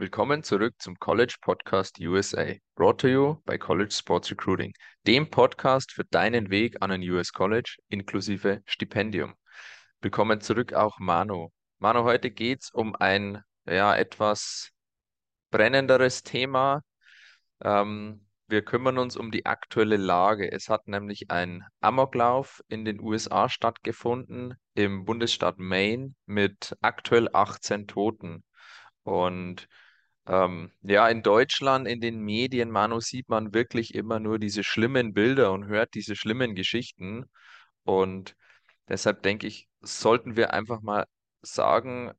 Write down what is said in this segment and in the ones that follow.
Willkommen zurück zum College Podcast USA, brought to you by College Sports Recruiting, dem Podcast für deinen Weg an ein US College inklusive Stipendium. Willkommen zurück auch Manu. Manu, heute geht es um ein ja, etwas brennenderes Thema. Ähm, wir kümmern uns um die aktuelle Lage. Es hat nämlich ein Amoklauf in den USA stattgefunden, im Bundesstaat Maine, mit aktuell 18 Toten. Und ähm, ja, in Deutschland, in den Medien, Manu, sieht man wirklich immer nur diese schlimmen Bilder und hört diese schlimmen Geschichten. Und deshalb denke ich, sollten wir einfach mal sagen,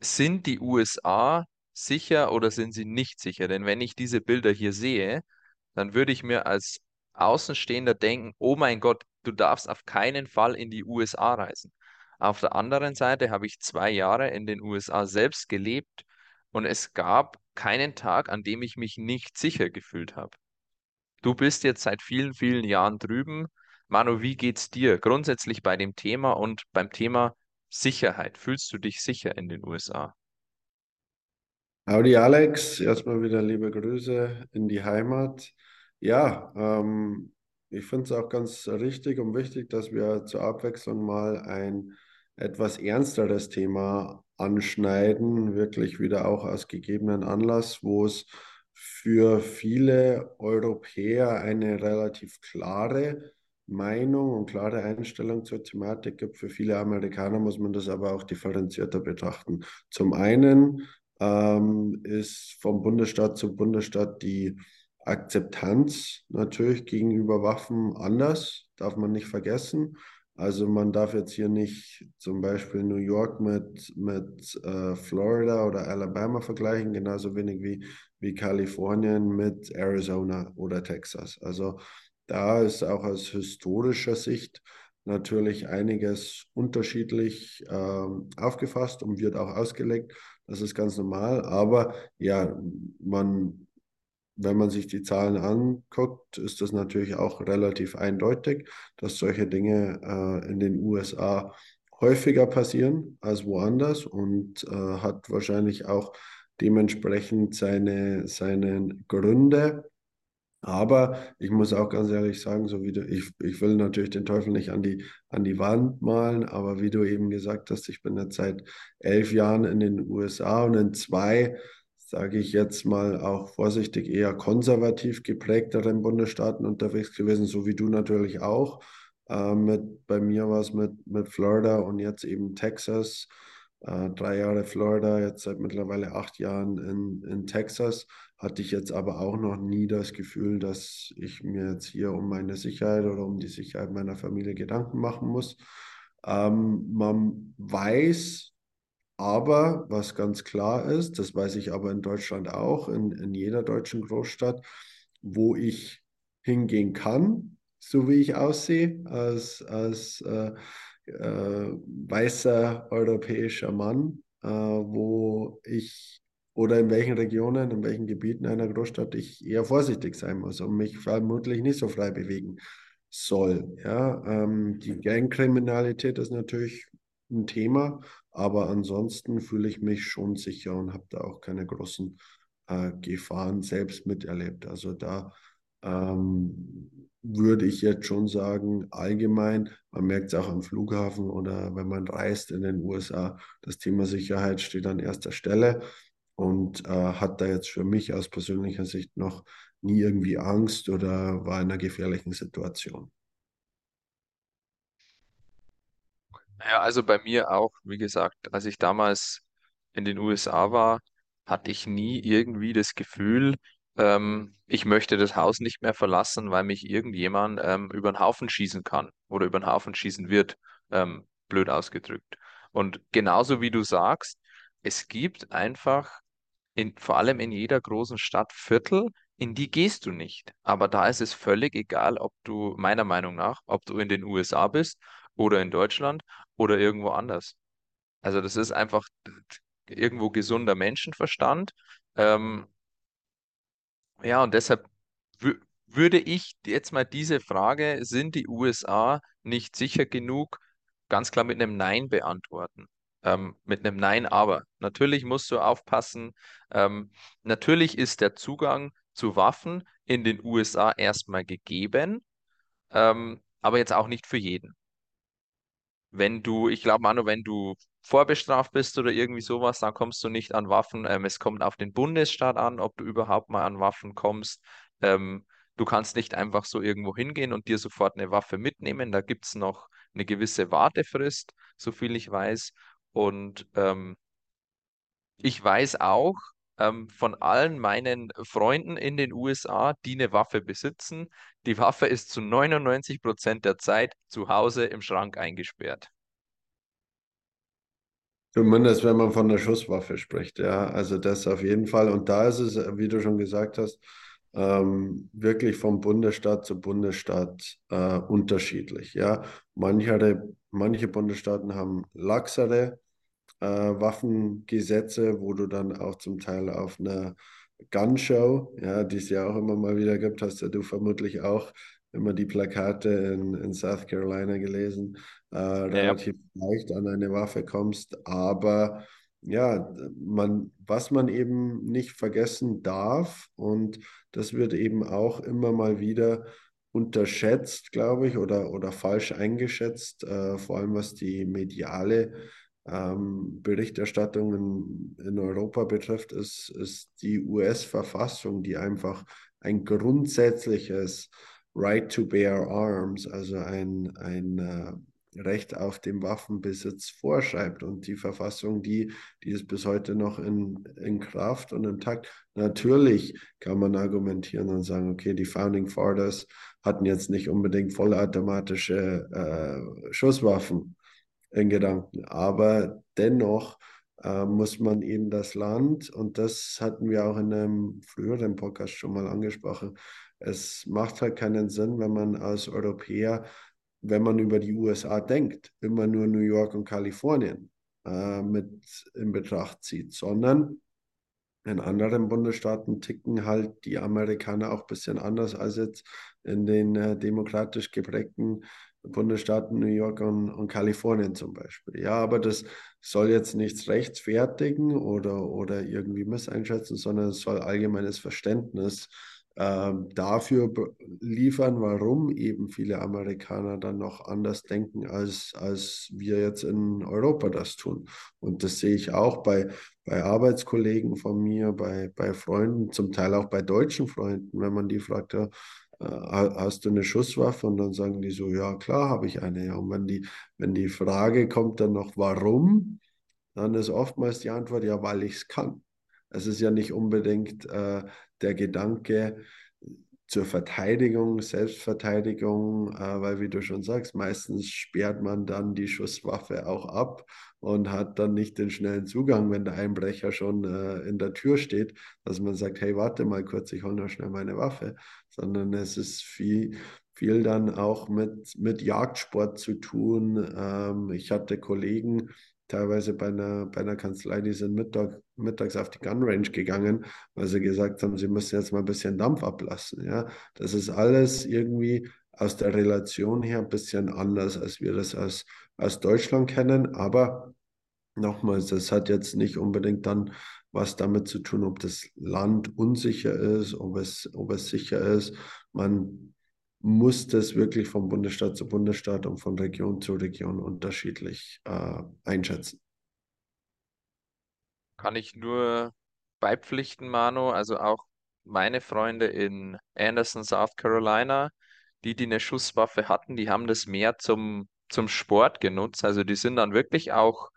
sind die USA sicher oder sind sie nicht sicher? Denn wenn ich diese Bilder hier sehe, dann würde ich mir als Außenstehender denken, oh mein Gott, du darfst auf keinen Fall in die USA reisen. Auf der anderen Seite habe ich zwei Jahre in den USA selbst gelebt und es gab keinen Tag, an dem ich mich nicht sicher gefühlt habe. Du bist jetzt seit vielen, vielen Jahren drüben. Manu, wie geht's dir grundsätzlich bei dem Thema und beim Thema Sicherheit? Fühlst du dich sicher in den USA? Howdy Alex, erstmal wieder liebe Grüße in die Heimat. Ja, ähm, ich finde es auch ganz richtig und wichtig, dass wir zur Abwechslung mal ein etwas ernsteres Thema anschneiden, wirklich wieder auch aus gegebenen Anlass, wo es für viele Europäer eine relativ klare Meinung und klare Einstellung zur Thematik gibt. Für viele Amerikaner muss man das aber auch differenzierter betrachten. Zum einen ähm, ist vom Bundesstaat zu Bundesstaat die Akzeptanz natürlich gegenüber Waffen anders, darf man nicht vergessen. Also man darf jetzt hier nicht zum Beispiel New York mit, mit äh, Florida oder Alabama vergleichen, genauso wenig wie, wie Kalifornien mit Arizona oder Texas. Also da ist auch aus historischer Sicht natürlich einiges unterschiedlich äh, aufgefasst und wird auch ausgelegt. Das ist ganz normal. Aber ja, man wenn man sich die Zahlen anguckt, ist das natürlich auch relativ eindeutig, dass solche Dinge äh, in den USA häufiger passieren als woanders und äh, hat wahrscheinlich auch dementsprechend seine, seine Gründe. Aber ich muss auch ganz ehrlich sagen, so wie du, ich, ich will natürlich den Teufel nicht an die, an die Wand malen, aber wie du eben gesagt hast, ich bin jetzt seit elf Jahren in den USA und in zwei sage ich jetzt mal auch vorsichtig, eher konservativ geprägteren Bundesstaaten unterwegs gewesen, so wie du natürlich auch. Äh, mit, bei mir war es mit, mit Florida und jetzt eben Texas. Äh, drei Jahre Florida, jetzt seit mittlerweile acht Jahren in, in Texas. Hatte ich jetzt aber auch noch nie das Gefühl, dass ich mir jetzt hier um meine Sicherheit oder um die Sicherheit meiner Familie Gedanken machen muss. Ähm, man weiß, aber was ganz klar ist, das weiß ich aber in Deutschland auch, in, in jeder deutschen Großstadt, wo ich hingehen kann, so wie ich aussehe, als, als äh, äh, weißer europäischer Mann, äh, wo ich oder in welchen Regionen, in welchen Gebieten einer Großstadt ich eher vorsichtig sein muss und mich vermutlich nicht so frei bewegen soll. Ja, ähm, die Gangkriminalität ist natürlich ein Thema, aber ansonsten fühle ich mich schon sicher und habe da auch keine großen äh, Gefahren selbst miterlebt. Also da ähm, würde ich jetzt schon sagen, allgemein, man merkt es auch am Flughafen oder wenn man reist in den USA, das Thema Sicherheit steht an erster Stelle und äh, hat da jetzt für mich aus persönlicher Sicht noch nie irgendwie Angst oder war in einer gefährlichen Situation. Ja, also bei mir auch, wie gesagt, als ich damals in den USA war, hatte ich nie irgendwie das Gefühl, ähm, ich möchte das Haus nicht mehr verlassen, weil mich irgendjemand ähm, über den Haufen schießen kann oder über den Haufen schießen wird, ähm, blöd ausgedrückt. Und genauso wie du sagst, es gibt einfach in, vor allem in jeder großen Stadt Viertel, in die gehst du nicht. Aber da ist es völlig egal, ob du, meiner Meinung nach, ob du in den USA bist oder in Deutschland oder irgendwo anders. Also das ist einfach irgendwo gesunder Menschenverstand. Ähm, ja, und deshalb wü- würde ich jetzt mal diese Frage, sind die USA nicht sicher genug, ganz klar mit einem Nein beantworten. ähm, mit einem Nein, aber. Natürlich musst du aufpassen. Ähm, natürlich ist der Zugang zu Waffen in den USA erstmal gegeben, ähm, aber jetzt auch nicht für jeden. Wenn du, ich glaube, Manu, wenn du vorbestraft bist oder irgendwie sowas, dann kommst du nicht an Waffen. Ähm, es kommt auf den Bundesstaat an, ob du überhaupt mal an Waffen kommst. Ähm, du kannst nicht einfach so irgendwo hingehen und dir sofort eine Waffe mitnehmen. Da gibt es noch eine gewisse Wartefrist, so viel ich weiß. Und ähm, ich weiß auch ähm, von allen meinen Freunden in den USA, die eine Waffe besitzen, die Waffe ist zu 99 Prozent der Zeit zu Hause im Schrank eingesperrt. Zumindest wenn man von der Schusswaffe spricht, ja. Also das auf jeden Fall. Und da ist es, wie du schon gesagt hast, ähm, wirklich vom Bundesstaat zu Bundesstaat äh, unterschiedlich. Ja, manche, manche Bundesstaaten haben laxere äh, Waffengesetze, wo du dann auch zum Teil auf einer Gunshow, ja, die es ja auch immer mal wieder gibt, hast ja du vermutlich auch immer die Plakate in, in South Carolina gelesen, äh, relativ ja. leicht an eine Waffe kommst. Aber ja, man, was man eben nicht vergessen darf, und das wird eben auch immer mal wieder unterschätzt, glaube ich, oder, oder falsch eingeschätzt, äh, vor allem was die mediale ähm, Berichterstattung in, in Europa betrifft, ist, ist die US-Verfassung, die einfach ein grundsätzliches Right to Bear Arms, also ein, ein äh, Recht auf den Waffenbesitz vorschreibt. Und die Verfassung, die, die ist bis heute noch in, in Kraft und intakt. Natürlich kann man argumentieren und sagen, okay, die Founding Fathers hatten jetzt nicht unbedingt vollautomatische äh, Schusswaffen in Gedanken. Aber dennoch äh, muss man eben das Land, und das hatten wir auch in einem früheren Podcast schon mal angesprochen, es macht halt keinen Sinn, wenn man als Europäer, wenn man über die USA denkt, immer nur New York und Kalifornien äh, mit in Betracht zieht, sondern in anderen Bundesstaaten ticken halt die Amerikaner auch ein bisschen anders als jetzt in den äh, demokratisch geprägten Bundesstaaten New York und, und, Kalifornien zum Beispiel. Ja, aber das soll jetzt nichts rechtfertigen oder, oder irgendwie misseinschätzen, sondern es soll allgemeines Verständnis ähm, dafür liefern, warum eben viele Amerikaner dann noch anders denken, als, als wir jetzt in Europa das tun. Und das sehe ich auch bei, bei Arbeitskollegen von mir, bei, bei Freunden, zum Teil auch bei deutschen Freunden, wenn man die fragt, ja, äh, hast du eine Schusswaffe? Und dann sagen die so, ja klar habe ich eine. Und wenn die, wenn die Frage kommt dann noch, warum, dann ist oftmals die Antwort, ja, weil ich es kann. Es ist ja nicht unbedingt äh, der Gedanke zur Verteidigung, Selbstverteidigung, äh, weil wie du schon sagst, meistens sperrt man dann die Schusswaffe auch ab und hat dann nicht den schnellen Zugang, wenn der Einbrecher schon äh, in der Tür steht, dass man sagt, hey, warte mal kurz, ich hole noch schnell meine Waffe, sondern es ist viel, viel dann auch mit, mit Jagdsport zu tun. Ähm, ich hatte Kollegen, teilweise bei einer, bei einer Kanzlei, die sind Mittag, mittags auf die Gun Range gegangen, weil sie gesagt haben, sie müssen jetzt mal ein bisschen Dampf ablassen. Ja? Das ist alles irgendwie aus der Relation her ein bisschen anders, als wir das aus, aus Deutschland kennen. Aber nochmals, das hat jetzt nicht unbedingt dann was damit zu tun, ob das Land unsicher ist, ob es, ob es sicher ist. Man muss das wirklich von Bundesstaat zu Bundesstaat und von Region zu Region unterschiedlich äh, einschätzen. Kann ich nur beipflichten, Manu. Also auch meine Freunde in Anderson, South Carolina, die, die eine Schusswaffe hatten, die haben das mehr zum, zum Sport genutzt. Also die sind dann wirklich auch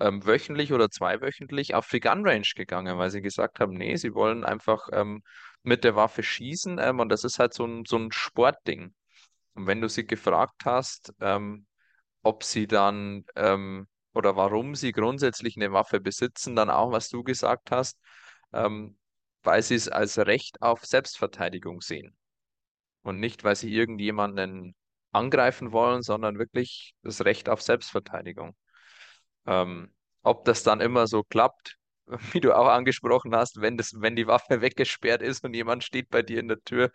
ähm, wöchentlich oder zweiwöchentlich auf die Gun Range gegangen, weil sie gesagt haben, nee, sie wollen einfach ähm, mit der Waffe schießen ähm, und das ist halt so ein, so ein Sportding. Und wenn du sie gefragt hast, ähm, ob sie dann ähm, oder warum sie grundsätzlich eine Waffe besitzen, dann auch, was du gesagt hast, ähm, weil sie es als Recht auf Selbstverteidigung sehen. Und nicht, weil sie irgendjemanden angreifen wollen, sondern wirklich das Recht auf Selbstverteidigung. Ähm, ob das dann immer so klappt, wie du auch angesprochen hast, wenn das, wenn die Waffe weggesperrt ist und jemand steht bei dir in der Tür,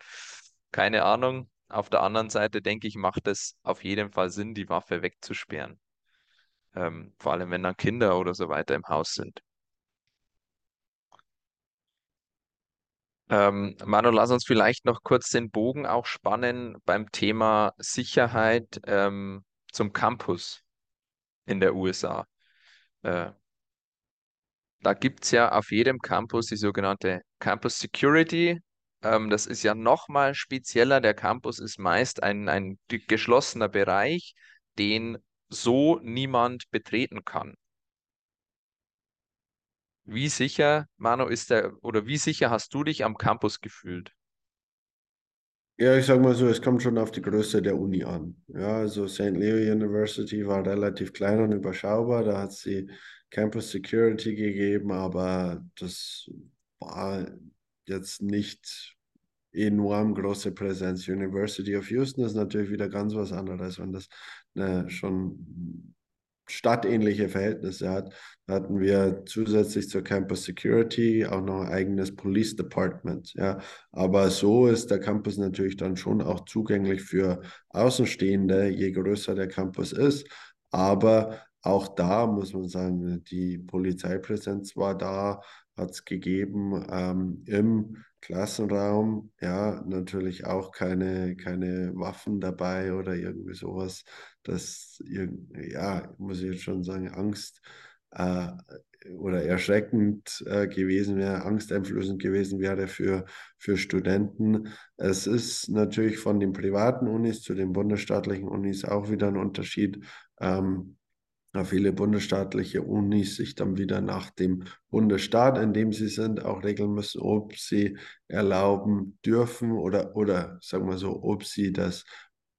keine Ahnung. Auf der anderen Seite denke ich, macht es auf jeden Fall Sinn, die Waffe wegzusperren. ähm, vor allem wenn dann Kinder oder so weiter im Haus sind. Ähm, Manu, lass uns vielleicht noch kurz den Bogen auch spannen beim Thema Sicherheit ähm, zum Campus in der USA. Äh, da gibt es ja auf jedem Campus die sogenannte Campus Security. Ähm, das ist ja nochmal spezieller. Der Campus ist meist ein, ein geschlossener Bereich, den so niemand betreten kann. Wie sicher, Manu, ist der, oder wie sicher hast du dich am Campus gefühlt? Ja, ich sag mal so, es kommt schon auf die Größe der Uni an. Ja, also St. Leo University war relativ klein und überschaubar. Da hat es die Campus Security gegeben, aber das war jetzt nicht enorm große Präsenz. University of Houston ist natürlich wieder ganz was anderes, wenn das eine schon stadtähnliche Verhältnisse hat. Da hatten wir zusätzlich zur Campus Security auch noch ein eigenes Police Department. Ja. Aber so ist der Campus natürlich dann schon auch zugänglich für Außenstehende, je größer der Campus ist. Aber auch da muss man sagen, die Polizeipräsenz war da, hat es gegeben ähm, im Klassenraum. Ja, natürlich auch keine, keine Waffen dabei oder irgendwie sowas, das, ja, muss ich jetzt schon sagen, Angst äh, oder erschreckend äh, gewesen wäre, angsteinflößend gewesen wäre für, für Studenten. Es ist natürlich von den privaten Unis zu den bundesstaatlichen Unis auch wieder ein Unterschied. Ähm, viele bundesstaatliche Unis sich dann wieder nach dem Bundesstaat, in dem sie sind, auch regeln müssen, ob sie erlauben dürfen oder, oder sagen wir so, ob sie das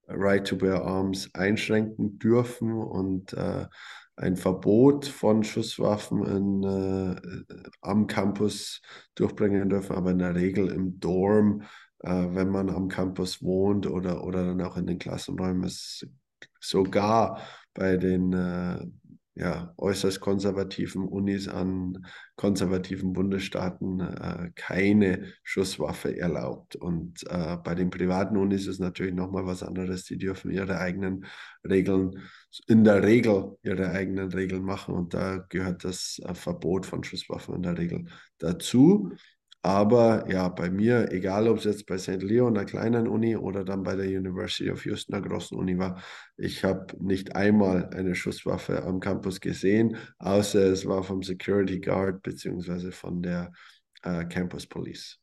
Right to Bear Arms einschränken dürfen und äh, ein Verbot von Schusswaffen in, äh, am Campus durchbringen dürfen, aber in der Regel im Dorm, äh, wenn man am Campus wohnt oder, oder dann auch in den Klassenräumen, ist sogar bei den äh, ja, äußerst konservativen Unis an konservativen Bundesstaaten äh, keine Schusswaffe erlaubt. Und äh, bei den privaten Unis ist natürlich nochmal was anderes. Die dürfen ihre eigenen Regeln, in der Regel ihre eigenen Regeln machen. Und da gehört das äh, Verbot von Schusswaffen in der Regel dazu. Aber ja, bei mir, egal ob es jetzt bei St. Leo, einer kleinen Uni, oder dann bei der University of Houston, einer großen Uni war, ich habe nicht einmal eine Schusswaffe am Campus gesehen, außer es war vom Security Guard beziehungsweise von der äh, Campus Police.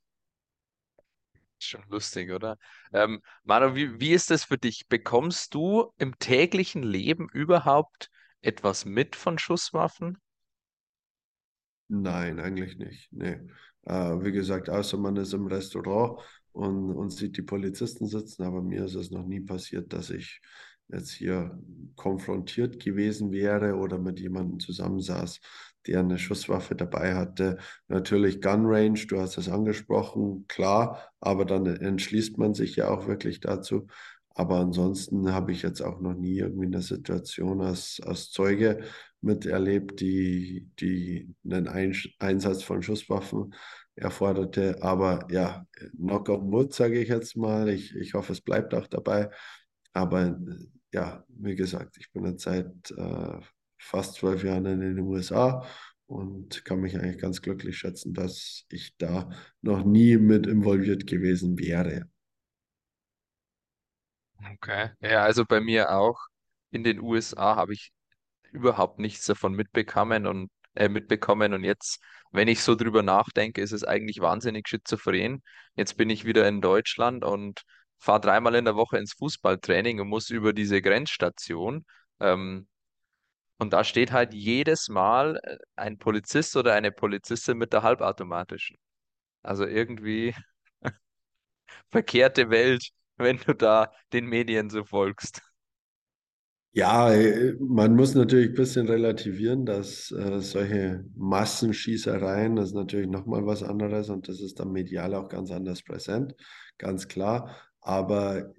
Schon lustig, oder? Ähm, Manu, wie, wie ist das für dich? Bekommst du im täglichen Leben überhaupt etwas mit von Schusswaffen? Nein, eigentlich nicht. Nee. Äh, wie gesagt, außer man ist im Restaurant und, und sieht die Polizisten sitzen, aber mir ist es noch nie passiert, dass ich jetzt hier konfrontiert gewesen wäre oder mit jemandem zusammensaß, der eine Schusswaffe dabei hatte. Natürlich Gun Range, du hast es angesprochen, klar, aber dann entschließt man sich ja auch wirklich dazu. Aber ansonsten habe ich jetzt auch noch nie irgendwie eine Situation als, als Zeuge miterlebt, die, die einen Einsatz von Schusswaffen erforderte. Aber ja, knock on wood, sage ich jetzt mal. Ich, ich hoffe, es bleibt auch dabei. Aber ja, wie gesagt, ich bin jetzt seit äh, fast zwölf Jahren in den USA und kann mich eigentlich ganz glücklich schätzen, dass ich da noch nie mit involviert gewesen wäre. Okay. Ja, also bei mir auch. In den USA habe ich überhaupt nichts davon mitbekommen und äh, mitbekommen. Und jetzt, wenn ich so drüber nachdenke, ist es eigentlich wahnsinnig schizophren. Jetzt bin ich wieder in Deutschland und fahre dreimal in der Woche ins Fußballtraining und muss über diese Grenzstation. Ähm, und da steht halt jedes Mal äh, ein Polizist oder eine Polizistin mit der halbautomatischen. Also irgendwie verkehrte Welt, wenn du da den Medien so folgst. Ja, man muss natürlich ein bisschen relativieren, dass äh, solche Massenschießereien, das ist natürlich nochmal was anderes und das ist dann medial auch ganz anders präsent, ganz klar. Aber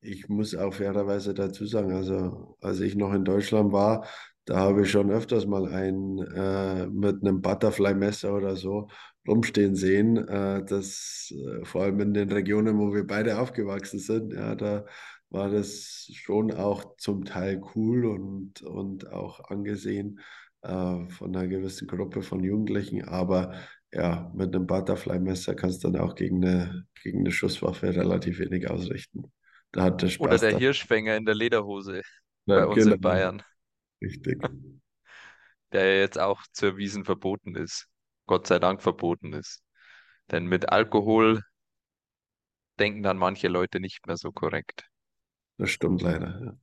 ich muss auch fairerweise dazu sagen, also als ich noch in Deutschland war, da habe ich schon öfters mal einen äh, mit einem Butterfly-Messer oder so rumstehen sehen. Äh, das äh, vor allem in den Regionen, wo wir beide aufgewachsen sind, ja, da war das schon auch zum Teil cool und, und auch angesehen äh, von einer gewissen Gruppe von Jugendlichen. Aber ja, mit einem Butterfly-Messer kannst du dann auch gegen eine, gegen eine Schusswaffe relativ wenig ausrichten. Da hat der Oder Spaß der dann. Hirschfänger in der Lederhose Ja, bei uns genau, in Bayern, richtig. der ja jetzt auch zu erwiesen verboten ist. Gott sei Dank verboten ist. Denn mit Alkohol denken dann manche Leute nicht mehr so korrekt. Das stimmt leider. Ja.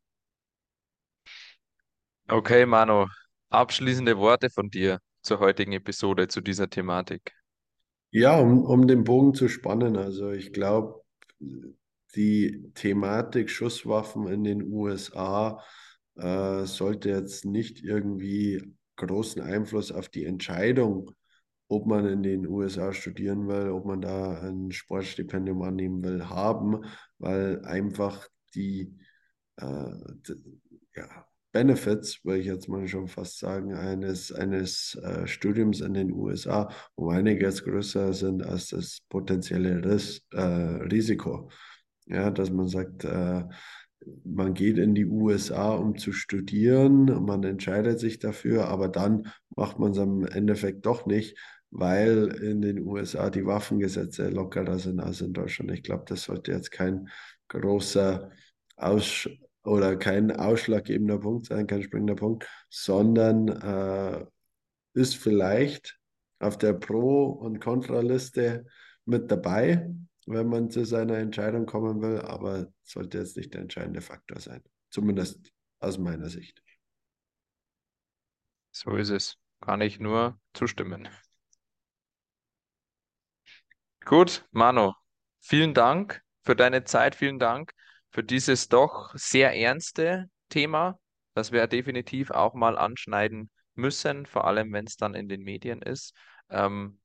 Okay, Mano, abschließende Worte von dir zur heutigen Episode, zu dieser Thematik. Ja, um, um den Bogen zu spannen, also ich glaube, die Thematik Schusswaffen in den USA äh, sollte jetzt nicht irgendwie großen Einfluss auf die Entscheidung, ob man in den USA studieren will, ob man da ein Sportstipendium annehmen will, haben, weil einfach die äh, ja, Benefits, würde ich jetzt mal schon fast sagen, eines, eines äh, Studiums in den USA um einiges größer sind als das potenzielle Ris äh, Risiko. Ja, dass man sagt, äh, man geht in die USA, um zu studieren, man entscheidet sich dafür, aber dann macht man es am Endeffekt doch nicht, weil in den USA die Waffengesetze lockerer sind als in Deutschland. Ich glaube, das sollte jetzt kein großer Aus oder kein ausschlaggebender Punkt sein, kein springender Punkt, sondern äh, ist vielleicht auf der Pro- und Kontraliste mit dabei, wenn man zu seiner Entscheidung kommen will, aber sollte jetzt nicht der entscheidende Faktor sein. Zumindest aus meiner Sicht. So ist es. Kann ich nur zustimmen. Gut, Mano, vielen Dank für deine Zeit, vielen Dank für dieses doch sehr ernste Thema, das wir definitiv auch mal anschneiden müssen, vor allem wenn es dann in den Medien ist. Ähm,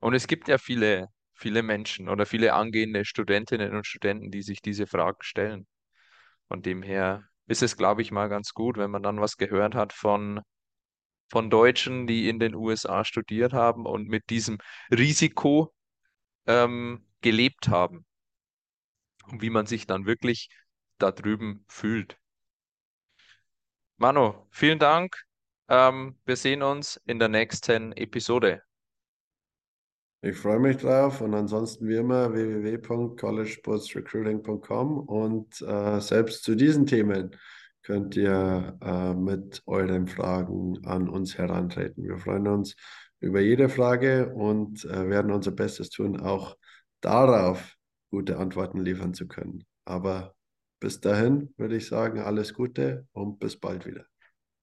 und es gibt ja viele, viele Menschen oder viele angehende Studentinnen und Studenten, die sich diese Fragen stellen. Von dem her ist es, glaube ich, mal ganz gut, wenn man dann was gehört hat von, von Deutschen, die in den USA studiert haben und mit diesem Risiko ähm, gelebt haben und wie man sich dann wirklich da drüben fühlt. Manu, vielen Dank. Ähm, wir sehen uns in der nächsten Episode. Ich freue mich drauf und ansonsten wie immer www.collegesportsrecruiting.com und äh, selbst zu diesen Themen könnt ihr äh, mit euren Fragen an uns herantreten. Wir freuen uns über jede Frage und äh, werden unser Bestes tun, auch darauf gute Antworten liefern zu können. Aber bis dahin würde ich sagen, alles Gute und bis bald wieder.